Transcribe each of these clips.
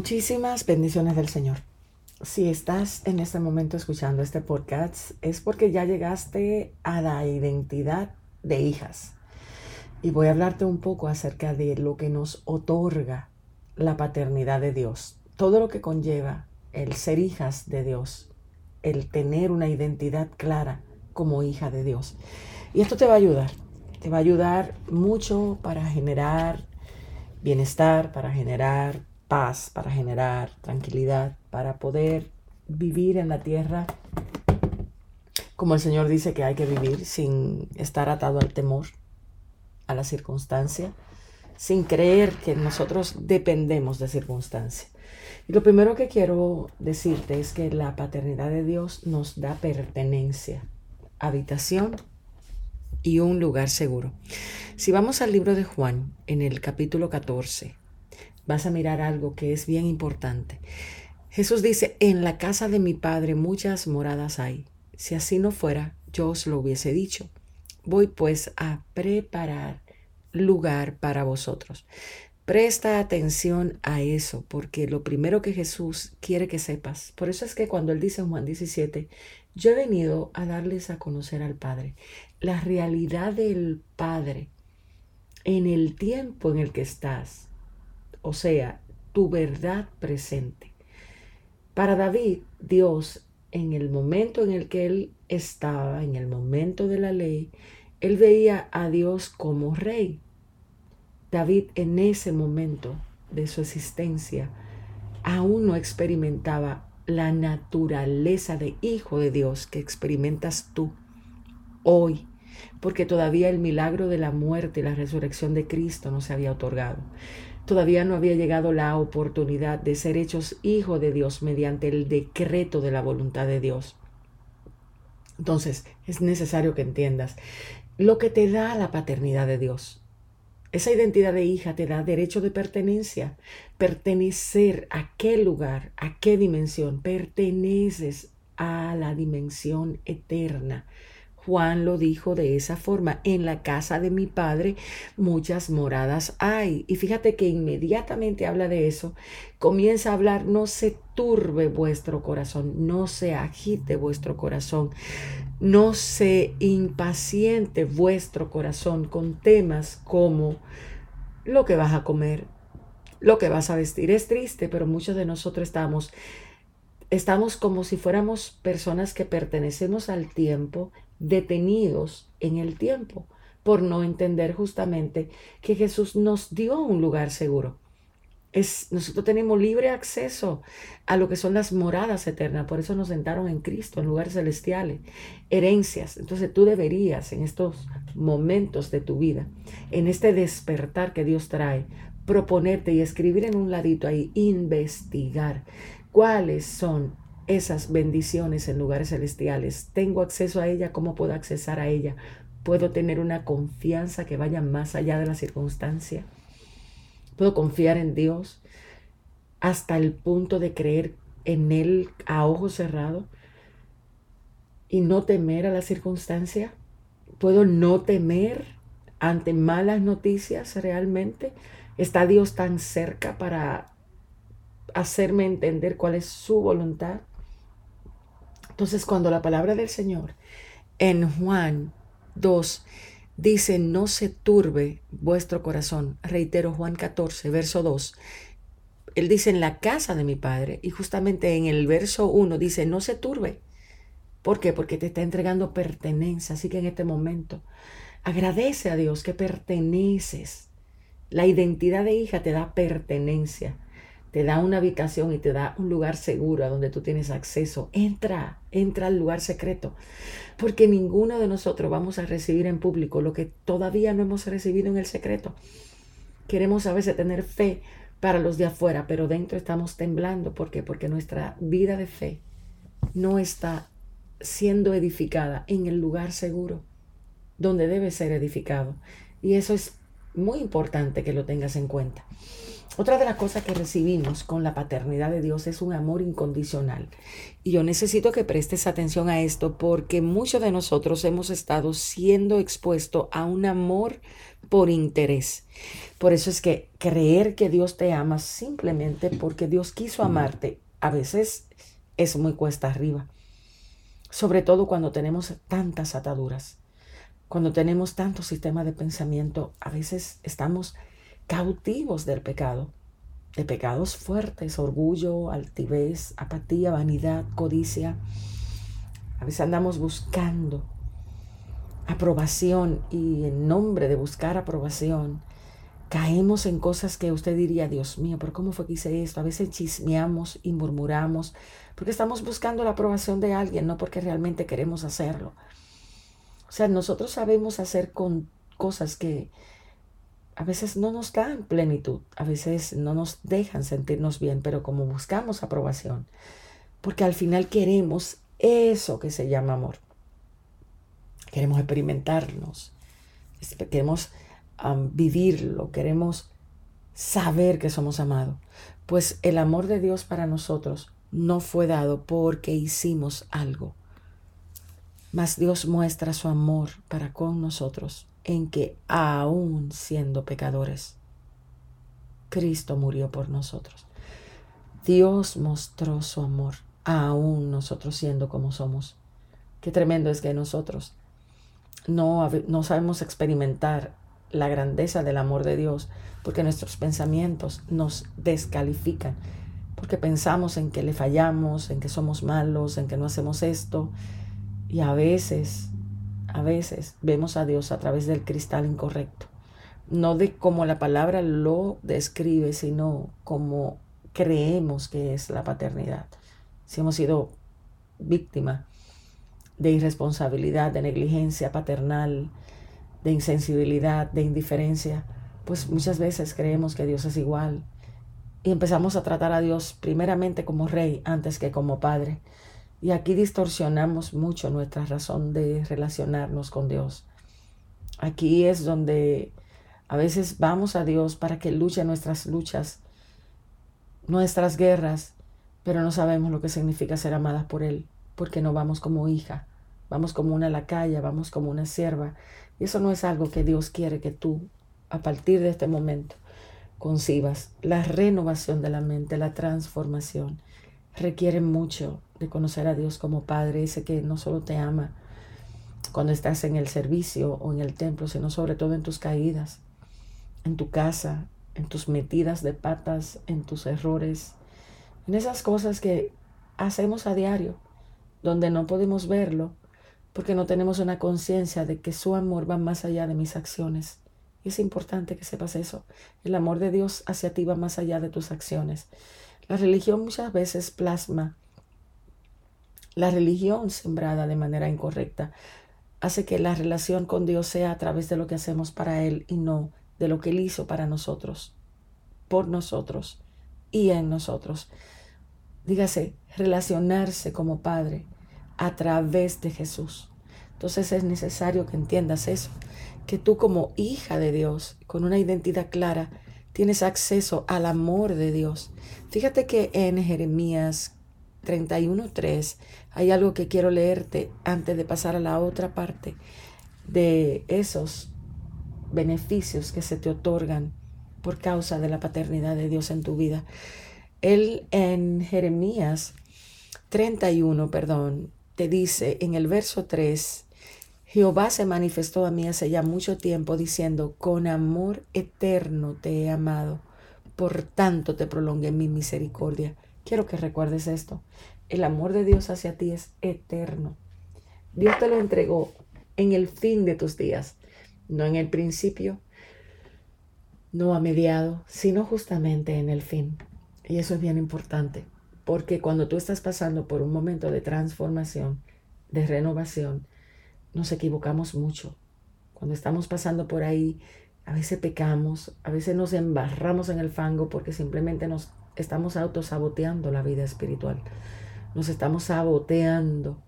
Muchísimas bendiciones del Señor. Si estás en este momento escuchando este podcast es porque ya llegaste a la identidad de hijas. Y voy a hablarte un poco acerca de lo que nos otorga la paternidad de Dios. Todo lo que conlleva el ser hijas de Dios, el tener una identidad clara como hija de Dios. Y esto te va a ayudar. Te va a ayudar mucho para generar bienestar, para generar paz, para generar tranquilidad, para poder vivir en la tierra como el Señor dice que hay que vivir sin estar atado al temor, a la circunstancia, sin creer que nosotros dependemos de circunstancia. Y lo primero que quiero decirte es que la paternidad de Dios nos da pertenencia, habitación y un lugar seguro. Si vamos al libro de Juan, en el capítulo 14, vas a mirar algo que es bien importante. Jesús dice, en la casa de mi Padre muchas moradas hay. Si así no fuera, yo os lo hubiese dicho. Voy pues a preparar lugar para vosotros. Presta atención a eso, porque lo primero que Jesús quiere que sepas, por eso es que cuando Él dice en Juan 17, yo he venido a darles a conocer al Padre, la realidad del Padre en el tiempo en el que estás, o sea, tu verdad presente. Para David, Dios, en el momento en el que él estaba, en el momento de la ley, él veía a Dios como rey. David en ese momento de su existencia aún no experimentaba la naturaleza de hijo de Dios que experimentas tú hoy, porque todavía el milagro de la muerte y la resurrección de Cristo no se había otorgado. Todavía no había llegado la oportunidad de ser hechos hijo de Dios mediante el decreto de la voluntad de Dios. Entonces, es necesario que entiendas lo que te da la paternidad de Dios. Esa identidad de hija te da derecho de pertenencia, pertenecer a qué lugar, a qué dimensión. Perteneces a la dimensión eterna Juan lo dijo de esa forma, en la casa de mi padre muchas moradas hay. Y fíjate que inmediatamente habla de eso, comienza a hablar, no se turbe vuestro corazón, no se agite vuestro corazón, no se impaciente vuestro corazón con temas como lo que vas a comer, lo que vas a vestir. Es triste, pero muchos de nosotros estamos estamos como si fuéramos personas que pertenecemos al tiempo detenidos en el tiempo por no entender justamente que Jesús nos dio un lugar seguro. Es, nosotros tenemos libre acceso a lo que son las moradas eternas, por eso nos sentaron en Cristo, en lugares celestiales, herencias. Entonces tú deberías en estos momentos de tu vida, en este despertar que Dios trae, proponerte y escribir en un ladito ahí, investigar cuáles son esas bendiciones en lugares celestiales. Tengo acceso a ella, ¿cómo puedo accesar a ella? Puedo tener una confianza que vaya más allá de la circunstancia. Puedo confiar en Dios hasta el punto de creer en Él a ojos cerrados y no temer a la circunstancia. Puedo no temer ante malas noticias realmente. ¿Está Dios tan cerca para hacerme entender cuál es su voluntad? Entonces, cuando la palabra del Señor en Juan 2 dice, no se turbe vuestro corazón, reitero Juan 14, verso 2, él dice en la casa de mi padre y justamente en el verso 1 dice, no se turbe. ¿Por qué? Porque te está entregando pertenencia. Así que en este momento agradece a Dios que perteneces. La identidad de hija te da pertenencia te da una habitación y te da un lugar seguro a donde tú tienes acceso. Entra, entra al lugar secreto, porque ninguno de nosotros vamos a recibir en público lo que todavía no hemos recibido en el secreto. Queremos a veces tener fe para los de afuera, pero dentro estamos temblando. ¿Por qué? Porque nuestra vida de fe no está siendo edificada en el lugar seguro donde debe ser edificado. Y eso es muy importante que lo tengas en cuenta. Otra de las cosas que recibimos con la paternidad de Dios es un amor incondicional. Y yo necesito que prestes atención a esto porque muchos de nosotros hemos estado siendo expuestos a un amor por interés. Por eso es que creer que Dios te ama simplemente porque Dios quiso amarte a veces es muy cuesta arriba. Sobre todo cuando tenemos tantas ataduras, cuando tenemos tanto sistema de pensamiento, a veces estamos cautivos del pecado, de pecados fuertes, orgullo, altivez, apatía, vanidad, codicia. A veces andamos buscando aprobación y en nombre de buscar aprobación caemos en cosas que usted diría, Dios mío, pero ¿cómo fue que hice esto? A veces chismeamos y murmuramos porque estamos buscando la aprobación de alguien, no porque realmente queremos hacerlo. O sea, nosotros sabemos hacer con cosas que a veces no nos dan plenitud, a veces no nos dejan sentirnos bien, pero como buscamos aprobación, porque al final queremos eso que se llama amor. Queremos experimentarnos, queremos vivirlo, queremos saber que somos amados. Pues el amor de Dios para nosotros no fue dado porque hicimos algo. Mas Dios muestra su amor para con nosotros en que aún siendo pecadores, Cristo murió por nosotros. Dios mostró su amor aún nosotros siendo como somos. Qué tremendo es que nosotros no, no sabemos experimentar la grandeza del amor de Dios porque nuestros pensamientos nos descalifican, porque pensamos en que le fallamos, en que somos malos, en que no hacemos esto, y a veces a veces vemos a Dios a través del cristal incorrecto. No de como la palabra lo describe, sino como creemos que es la paternidad. Si hemos sido víctimas de irresponsabilidad, de negligencia paternal, de insensibilidad, de indiferencia, pues muchas veces creemos que Dios es igual y empezamos a tratar a Dios primeramente como rey antes que como padre. Y aquí distorsionamos mucho nuestra razón de relacionarnos con Dios. Aquí es donde a veces vamos a Dios para que luche nuestras luchas, nuestras guerras, pero no sabemos lo que significa ser amadas por Él, porque no vamos como hija, vamos como una lacaya, vamos como una sierva. Y eso no es algo que Dios quiere que tú, a partir de este momento, concibas. La renovación de la mente, la transformación, requiere mucho de conocer a Dios como Padre, ese que no solo te ama cuando estás en el servicio o en el templo, sino sobre todo en tus caídas, en tu casa, en tus metidas de patas, en tus errores, en esas cosas que hacemos a diario, donde no podemos verlo porque no tenemos una conciencia de que su amor va más allá de mis acciones. Y es importante que sepas eso. El amor de Dios hacia ti va más allá de tus acciones. La religión muchas veces plasma la religión sembrada de manera incorrecta hace que la relación con Dios sea a través de lo que hacemos para Él y no de lo que Él hizo para nosotros, por nosotros y en nosotros. Dígase, relacionarse como Padre a través de Jesús. Entonces es necesario que entiendas eso, que tú como hija de Dios, con una identidad clara, tienes acceso al amor de Dios. Fíjate que en Jeremías 31.3 hay algo que quiero leerte antes de pasar a la otra parte de esos beneficios que se te otorgan por causa de la paternidad de Dios en tu vida. Él en Jeremías 31, perdón, te dice en el verso 3, Jehová se manifestó a mí hace ya mucho tiempo diciendo, con amor eterno te he amado, por tanto te prolongué mi misericordia. Quiero que recuerdes esto. El amor de Dios hacia ti es eterno. Dios te lo entregó en el fin de tus días, no en el principio, no a mediado, sino justamente en el fin. Y eso es bien importante, porque cuando tú estás pasando por un momento de transformación, de renovación, nos equivocamos mucho. Cuando estamos pasando por ahí, a veces pecamos, a veces nos embarramos en el fango porque simplemente nos estamos autosaboteando la vida espiritual. Nos estamos saboteando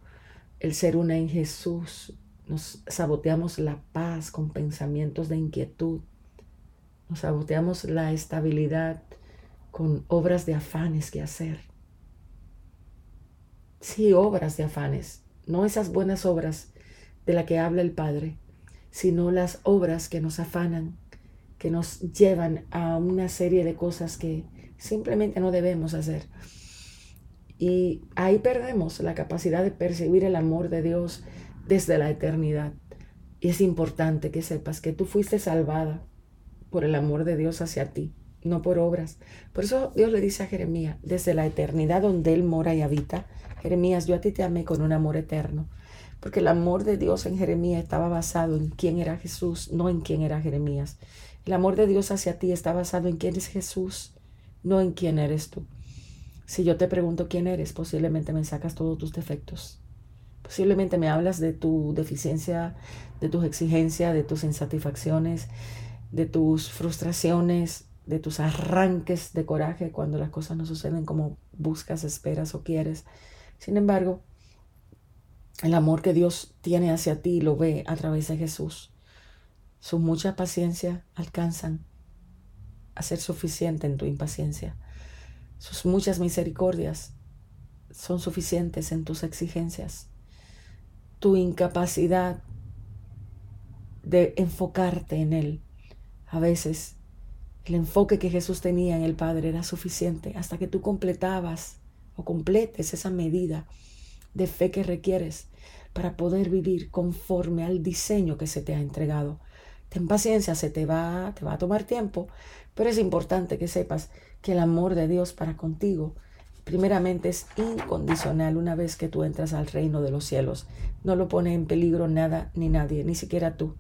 el ser una en Jesús. Nos saboteamos la paz con pensamientos de inquietud, Nos saboteamos la estabilidad con obras de afanes que hacer. Sí, obras de afanes, no esas buenas obras de las que habla el Padre, sino las obras que nos afanan, que nos llevan a una serie de cosas que simplemente no debemos hacer. Y ahí perdemos la capacidad de percibir el amor de Dios desde la eternidad. Y es importante que sepas que tú fuiste salvada por el amor de Dios hacia ti, no por obras. Por eso Dios le dice a Jeremías, desde la eternidad donde Él mora y habita, Jeremías, yo a ti te amé con un amor eterno. Porque el amor de Dios en Jeremías estaba basado en quién era Jesús, no en quién era Jeremías. El amor de Dios hacia ti está basado en quién es Jesús, no en quién eres tú. Si yo te pregunto quién eres, posiblemente me sacas todos tus defectos. Posiblemente me hablas de tu deficiencia, de tus exigencias, de tus insatisfacciones, de tus frustraciones, de tus arranques de coraje cuando las cosas no suceden como buscas, esperas o quieres. Sin embargo, el amor que Dios tiene hacia ti lo ve a través de Jesús. Su mucha paciencia alcanzan a ser suficiente en tu impaciencia. Sus muchas misericordias son suficientes en tus exigencias. Tu incapacidad de enfocarte en Él. A veces el enfoque que Jesús tenía en el Padre era suficiente hasta que tú completabas o completes esa medida de fe que requieres para poder vivir conforme al diseño que se te ha entregado. Ten paciencia, se te va, te va a tomar tiempo, pero es importante que sepas que el amor de Dios para contigo primeramente es incondicional una vez que tú entras al reino de los cielos. No lo pone en peligro nada ni nadie, ni siquiera tú.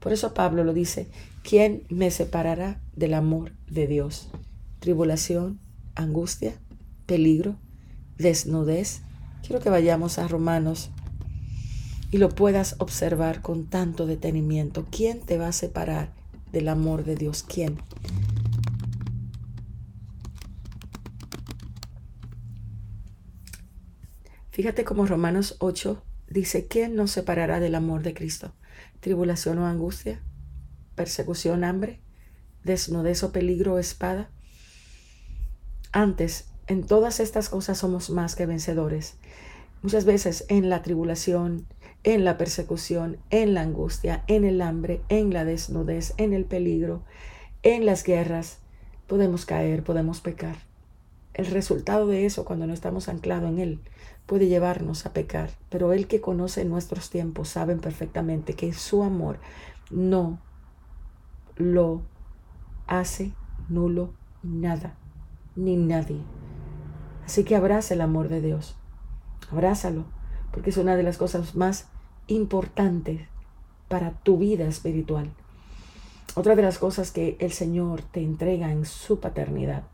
Por eso Pablo lo dice, ¿quién me separará del amor de Dios? Tribulación, angustia, peligro, desnudez. Quiero que vayamos a Romanos y lo puedas observar con tanto detenimiento. ¿Quién te va a separar del amor de Dios? ¿Quién? Fíjate como Romanos 8 dice, ¿quién nos separará del amor de Cristo? ¿Tribulación o angustia? ¿Persecución, hambre? ¿Desnudez o peligro o espada? Antes, en todas estas cosas somos más que vencedores. Muchas veces en la tribulación, en la persecución, en la angustia, en el hambre, en la desnudez, en el peligro, en las guerras, podemos caer, podemos pecar. El resultado de eso, cuando no estamos anclados en Él, puede llevarnos a pecar. Pero Él que conoce nuestros tiempos sabe perfectamente que su amor no lo hace nulo nada, ni nadie. Así que abraza el amor de Dios. Abrázalo, porque es una de las cosas más importantes para tu vida espiritual. Otra de las cosas que el Señor te entrega en su paternidad,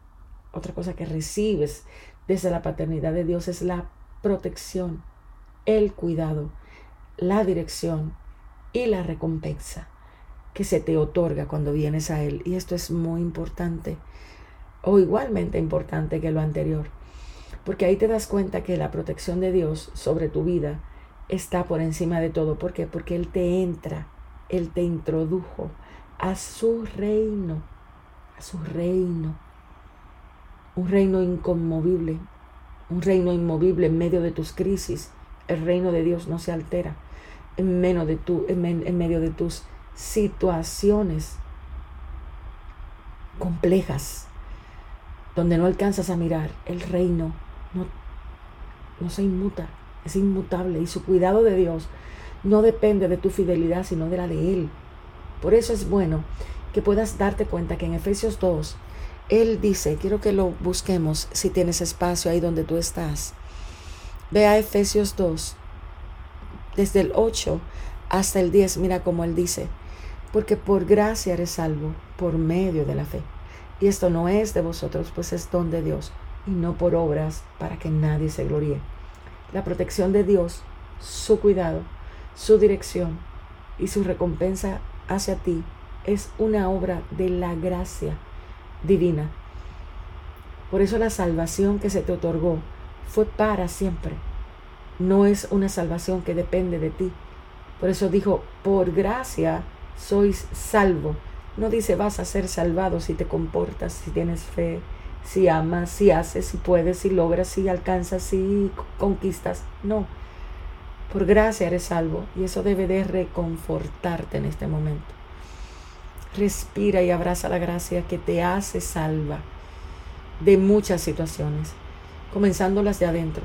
otra cosa que recibes desde la paternidad de Dios es la protección, el cuidado, la dirección y la recompensa que se te otorga cuando vienes a Él. Y esto es muy importante o igualmente importante que lo anterior. Porque ahí te das cuenta que la protección de Dios sobre tu vida está por encima de todo. ¿Por qué? Porque Él te entra, Él te introdujo a su reino, a su reino. Un reino inconmovible, un reino inmovible en medio de tus crisis. El reino de Dios no se altera en, de tu, en, en medio de tus situaciones complejas, donde no alcanzas a mirar. El reino no, no se inmuta, es inmutable y su cuidado de Dios no depende de tu fidelidad, sino de la de Él. Por eso es bueno que puedas darte cuenta que en Efesios 2, Él dice, quiero que lo busquemos si tienes espacio ahí donde tú estás. Ve a Efesios 2, desde el 8 hasta el 10, mira cómo Él dice, porque por gracia eres salvo, por medio de la fe. Y esto no es de vosotros, pues es don de Dios y no por obras para que nadie se gloríe. La protección de Dios, su cuidado, su dirección y su recompensa hacia ti es una obra de la gracia divina. Por eso la salvación que se te otorgó fue para siempre. No es una salvación que depende de ti. Por eso dijo, por gracia sois salvo No dice vas a ser salvado si te comportas, si tienes fe, si amas, si haces, si puedes, si logras, si alcanzas, si conquistas. No. Por gracia eres salvo y eso debe de reconfortarte en este momento. Respira y abraza la gracia que te hace salva de muchas situaciones, comenzando las de adentro,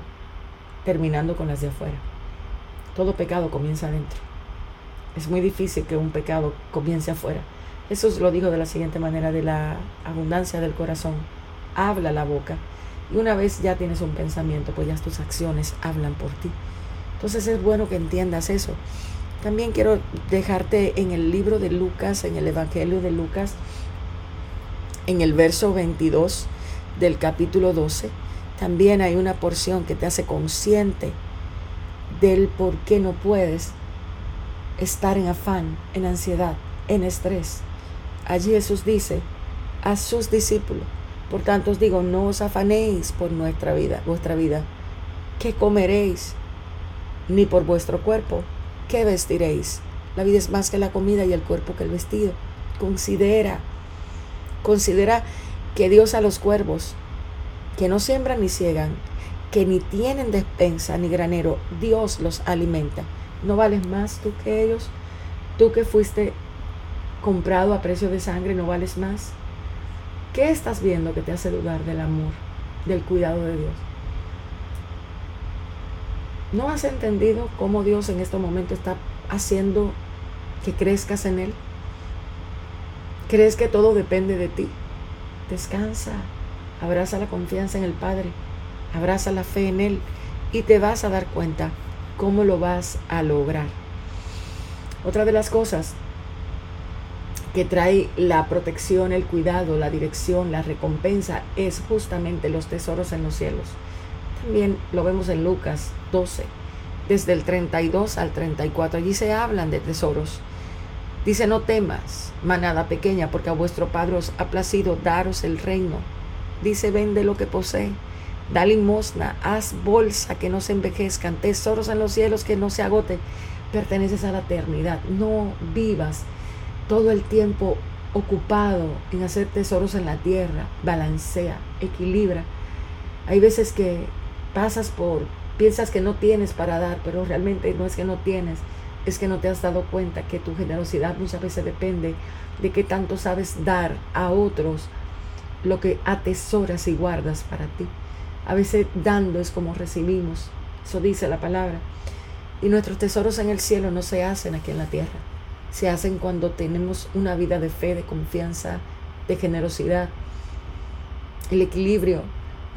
terminando con las de afuera. Todo pecado comienza adentro. Es muy difícil que un pecado comience afuera. Jesús lo dijo de la siguiente manera, de la abundancia del corazón. Habla la boca. Y una vez ya tienes un pensamiento, pues ya tus acciones hablan por ti. Entonces es bueno que entiendas eso. También quiero dejarte en el libro de Lucas, en el Evangelio de Lucas, en el verso 22 del capítulo 12, también hay una porción que te hace consciente del por qué no puedes estar en afán, en ansiedad, en estrés. Allí Jesús dice a sus discípulos, por tanto os digo, no os afanéis por nuestra vida, vuestra vida, ¿qué comeréis? ni por vuestro cuerpo. ¿Qué vestiréis? La vida es más que la comida y el cuerpo que el vestido. Considera, considera que Dios a los cuervos, que no siembran ni ciegan, que ni tienen despensa ni granero, Dios los alimenta. ¿No vales más tú que ellos? Tú que fuiste comprado a precio de sangre, ¿no vales más? ¿Qué estás viendo que te hace dudar del amor, del cuidado de Dios? ¿No has entendido cómo Dios en este momento está haciendo que crezcas en Él? ¿Crees que todo depende de ti? Descansa, abraza la confianza en el Padre, abraza la fe en Él y te vas a dar cuenta cómo lo vas a lograr. Otra de las cosas que trae la protección, el cuidado, la dirección, la recompensa es justamente los tesoros en los cielos. También lo vemos en Lucas 12, desde el 32 al 34. Allí se hablan de tesoros. Dice, no temas, manada pequeña, porque a vuestro Padre os ha placido daros el reino. Dice, vende lo que posee, da limosna, haz bolsa que no se envejezcan, tesoros en los cielos que no se agoten. Perteneces a la eternidad. No vivas todo el tiempo ocupado en hacer tesoros en la tierra. Balancea, equilibra. Hay veces que pasas por, piensas que no tienes para dar, pero realmente no es que no tienes, es que no te has dado cuenta que tu generosidad muchas veces depende de qué tanto sabes dar a otros lo que atesoras y guardas para ti. A veces dando es como recibimos, eso dice la palabra. Y nuestros tesoros en el cielo no se hacen aquí en la tierra, se hacen cuando tenemos una vida de fe, de confianza, de generosidad. El equilibrio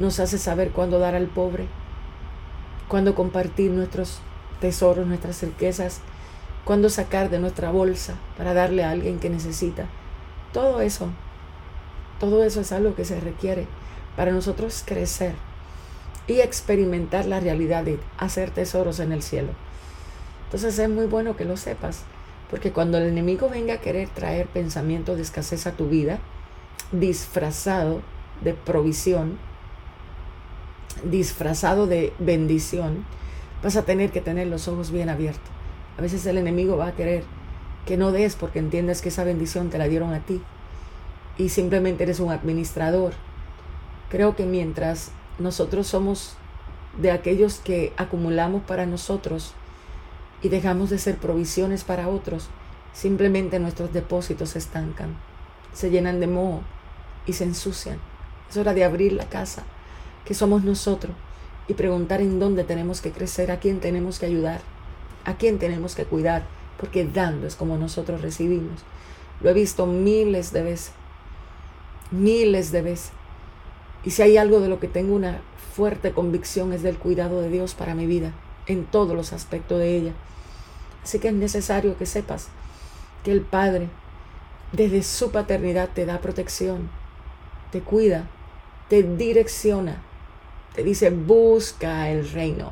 nos hace saber cuándo dar al pobre, cuándo compartir nuestros tesoros, nuestras riquezas, cuándo sacar de nuestra bolsa para darle a alguien que necesita. Todo eso, todo eso es algo que se requiere para nosotros crecer y experimentar la realidad de hacer tesoros en el cielo. Entonces es muy bueno que lo sepas, porque cuando el enemigo venga a querer traer pensamiento de escasez a tu vida, disfrazado de provisión, disfrazado de bendición, vas a tener que tener los ojos bien abiertos. A veces el enemigo va a querer que no des porque entiendes que esa bendición te la dieron a ti y simplemente eres un administrador. Creo que mientras nosotros somos de aquellos que acumulamos para nosotros y dejamos de ser provisiones para otros, simplemente nuestros depósitos se estancan, se llenan de moho y se ensucian. Es hora de abrir la casa que somos nosotros y preguntar en dónde tenemos que crecer, a quién tenemos que ayudar, a quién tenemos que cuidar, porque dando es como nosotros recibimos. Lo he visto miles de veces, miles de veces. Y si hay algo de lo que tengo una fuerte convicción es del cuidado de Dios para mi vida, en todos los aspectos de ella. Así que es necesario que sepas que el Padre desde su paternidad te da protección, te cuida, te direcciona, te dice busca el reino.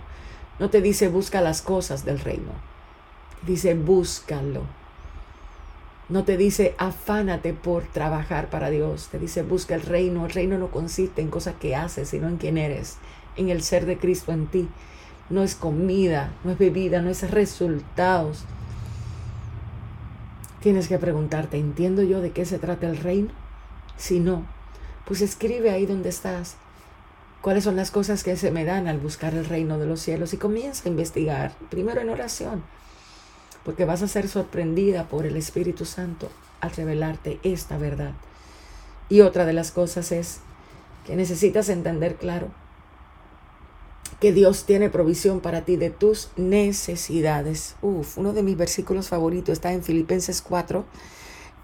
No te dice busca las cosas del reino. dice búscalo. No te dice afánate por trabajar para Dios. Te dice busca el reino. El reino no consiste en cosas que haces, sino en quién eres, en el ser de Cristo en ti. No es comida, no es bebida, no es resultados. tienes que preguntarte, ¿entiendo yo de qué se trata el reino? Si no, pues escribe ahí donde estás cuáles son las cosas que se me dan al buscar el reino de los cielos y comienza a investigar, primero en oración, porque vas a ser sorprendida por el Espíritu Santo al revelarte esta verdad. Y otra de las cosas es que necesitas entender claro que Dios tiene provisión para ti de tus necesidades. Uf, uno de mis versículos favoritos está en Filipenses 4,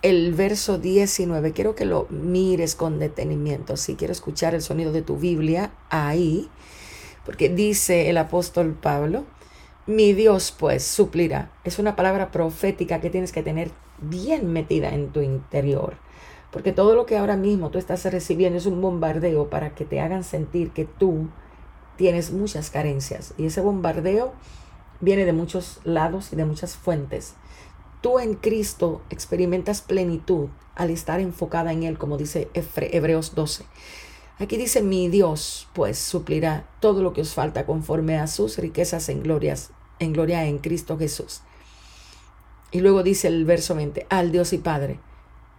el verso 19. Quiero que lo mires con detenimiento. Si quiero escuchar el sonido de tu Biblia ahí, porque dice el apóstol Pablo, mi Dios pues suplirá. Es una palabra profética que tienes que tener bien metida en tu interior. Porque todo lo que ahora mismo tú estás recibiendo es un bombardeo para que te hagan sentir que tú tienes muchas carencias. Y ese bombardeo viene de muchos lados y de muchas fuentes. Tú en Cristo experimentas plenitud al estar enfocada en Él, como dice Hebreos 12. Aquí dice, mi Dios pues suplirá todo lo que os falta conforme a sus riquezas en glorias, en gloria en Cristo Jesús. Y luego dice el verso 20, al Dios y Padre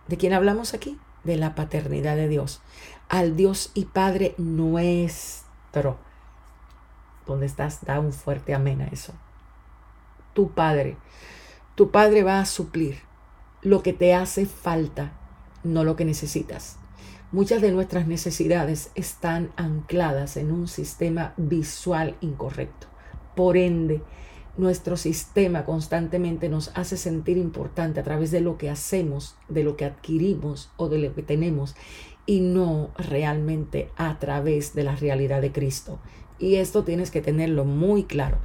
¿De quién hablamos aquí? De la paternidad de Dios. Al Dios y Padre nuestro. ¿Dónde estás? Da un fuerte amén a eso. Tu Padre. Tu Padre va a suplir lo que te hace falta, no lo que necesitas. Muchas de nuestras necesidades están ancladas en un sistema visual incorrecto. Por ende, nuestro sistema constantemente nos hace sentir importante a través de lo que hacemos, de lo que adquirimos o de lo que tenemos y no realmente a través de la realidad de Cristo. Y esto tienes que tenerlo muy claro.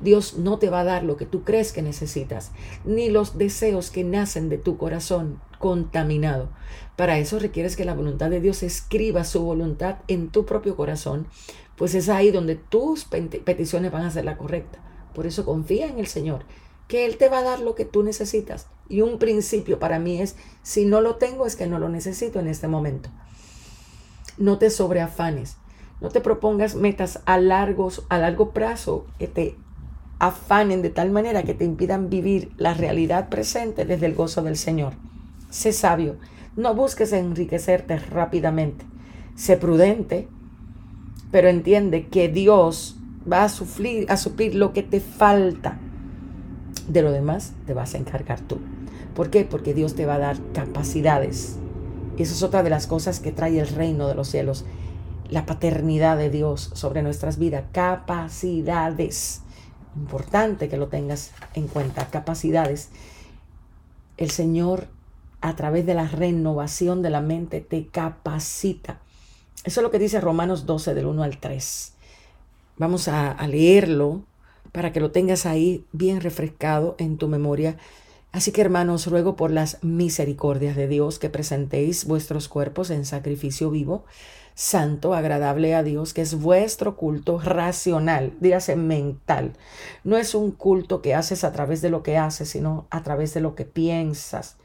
Dios no te va a dar lo que tú crees que necesitas, ni los deseos que nacen de tu corazón contaminado. Para eso requieres que la voluntad de Dios escriba su voluntad en tu propio corazón, pues es ahí donde tus peticiones van a ser la correcta. Por eso confía en el Señor, que Él te va a dar lo que tú necesitas. Y un principio para mí es, si no lo tengo es que no lo necesito en este momento. No te sobreafanes, no te propongas metas a, largos, a largo plazo que te afanen de tal manera que te impidan vivir la realidad presente desde el gozo del Señor. Sé sabio, no busques enriquecerte rápidamente. Sé prudente, pero entiende que Dios va a suplir, a suplir lo que te falta. De lo demás te vas a encargar tú. ¿Por qué? Porque Dios te va a dar capacidades. Y eso es otra de las cosas que trae el reino de los cielos. La paternidad de Dios sobre nuestras vidas. Capacidades. Importante que lo tengas en cuenta. Capacidades. El Señor a través de la renovación de la mente te capacita. Eso es lo que dice Romanos 12 del 1 al 3. Vamos a, leerlo para que lo tengas ahí bien refrescado en tu memoria. Así que hermanos, ruego por las misericordias de Dios que presentéis vuestros cuerpos en sacrificio vivo, santo, agradable a Dios, que es vuestro culto racional, dígase mental. No es un culto que haces a través de lo que haces, sino a través de lo que piensas.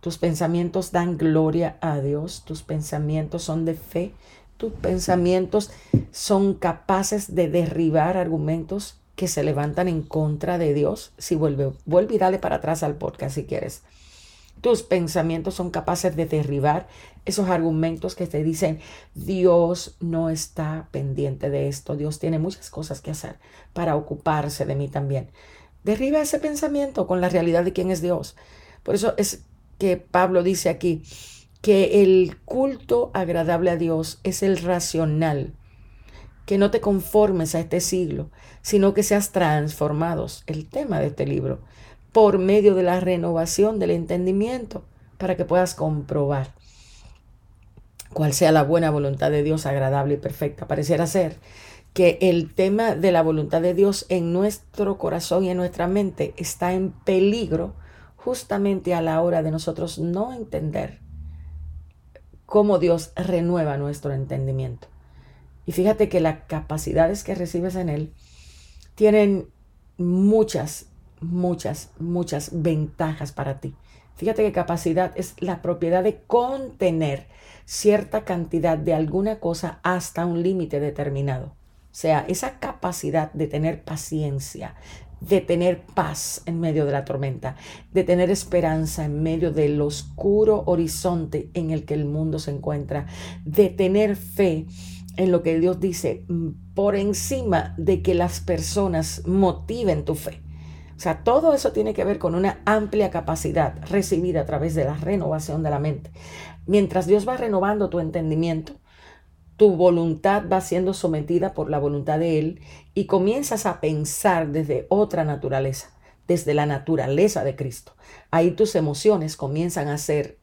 Tus pensamientos dan gloria a Dios, tus pensamientos son de fe, tus pensamientos son capaces de derribar argumentos que se levantan en contra de Dios. Si vuelve, vuelve y dale para atrás al podcast si quieres. Tus pensamientos son capaces de derribar esos argumentos que te dicen, Dios no está pendiente de esto, Dios tiene muchas cosas que hacer para ocuparse de mí también. Derriba ese pensamiento con la realidad de quién es Dios. Por eso es que Pablo dice aquí, que el culto agradable a Dios es el racional, que no te conformes a este siglo, sino que seas transformados, el tema de este libro, por medio de la renovación del entendimiento, para que puedas comprobar cuál sea la buena voluntad de Dios agradable y perfecta. Pareciera ser que el tema de la voluntad de Dios en nuestro corazón y en nuestra mente está en peligro justamente a la hora de nosotros no entender cómo Dios renueva nuestro entendimiento. Y fíjate que las capacidades que recibes en Él tienen muchas, muchas, muchas ventajas para ti. Fíjate que capacidad es la propiedad de contener cierta cantidad de alguna cosa hasta un límite determinado. O sea, esa capacidad de tener paciencia, de tener paz en medio de la tormenta, de tener esperanza en medio del oscuro horizonte en el que el mundo se encuentra, de tener fe en lo que Dios dice mm, por encima de que las personas motiven tu fe. O sea, todo eso tiene que ver con una amplia capacidad recibida a través de la renovación de la mente. Mientras Dios va renovando tu entendimiento, tu voluntad va siendo sometida por la voluntad de Él y comienzas a pensar desde otra naturaleza, desde la naturaleza de Cristo. Ahí tus emociones comienzan a ser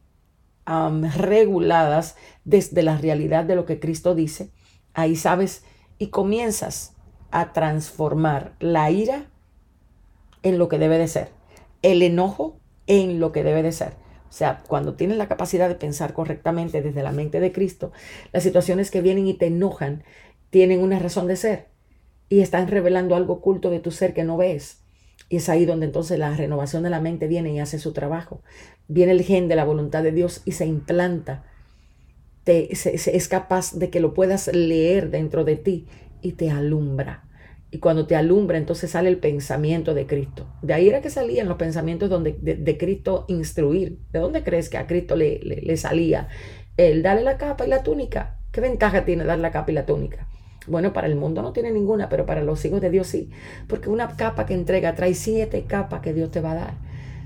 reguladas desde la realidad de lo que Cristo dice. Ahí sabes y comienzas a transformar la ira en lo que debe de ser, el enojo en lo que debe de ser o sea, cuando tienes la capacidad de pensar correctamente desde la mente de Cristo, las situaciones que vienen y te enojan tienen una razón de ser y están revelando algo oculto de tu ser que no ves. Y es ahí donde entonces la renovación de la mente viene y hace su trabajo. Viene el gen de la voluntad de Dios y se implanta. Te, es capaz de que lo puedas leer dentro de ti y te alumbra. Y cuando te alumbra, entonces sale el pensamiento de Cristo. De ahí era que salían los pensamientos donde, de, Cristo instruir. ¿De dónde crees que a Cristo le, le, salía el darle la capa y la túnica? ¿Qué ventaja tiene dar la capa y la túnica? Bueno, para el mundo no tiene ninguna, pero para los hijos de Dios sí. Porque una capa que entrega trae siete capas que Dios te va a dar.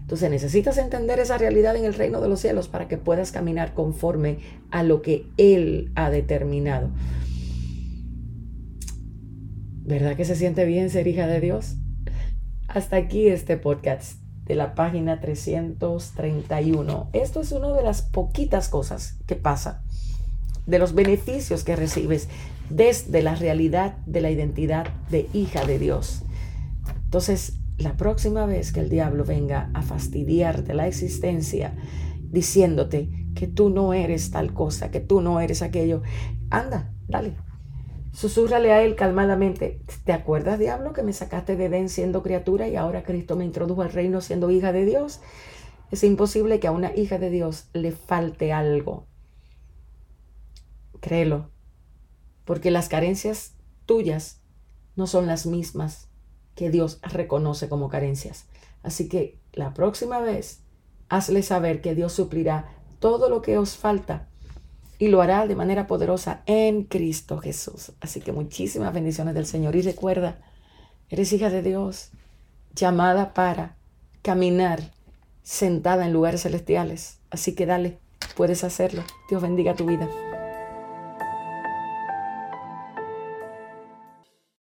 Entonces necesitas entender esa realidad en el reino de los cielos para que puedas caminar conforme a lo que Él ha determinado. ¿Verdad que se siente bien ser hija de Dios? Hasta aquí este podcast de la página 331. Esto es una de las poquitas cosas que pasa, de los beneficios que recibes desde la realidad de la identidad de hija de Dios. Entonces, la próxima vez que el diablo venga a fastidiarte la existencia diciéndote que tú no eres tal cosa, que tú no eres aquello, anda, dale, Susúrrale a él calmadamente. ¿Te acuerdas, diablo, que me sacaste de Edén siendo criatura y ahora Cristo me introdujo al reino siendo hija de Dios? Es imposible que a una hija de Dios le falte algo. Créelo, porque las carencias tuyas no son las mismas que Dios reconoce como carencias. Así que la próxima vez, hazle saber que Dios suplirá todo lo que os falta y lo hará de manera poderosa en Cristo Jesús. Así que muchísimas bendiciones del Señor. Y recuerda, eres hija de Dios, llamada para caminar sentada en lugares celestiales. Así que dale, puedes hacerlo. Dios bendiga tu vida.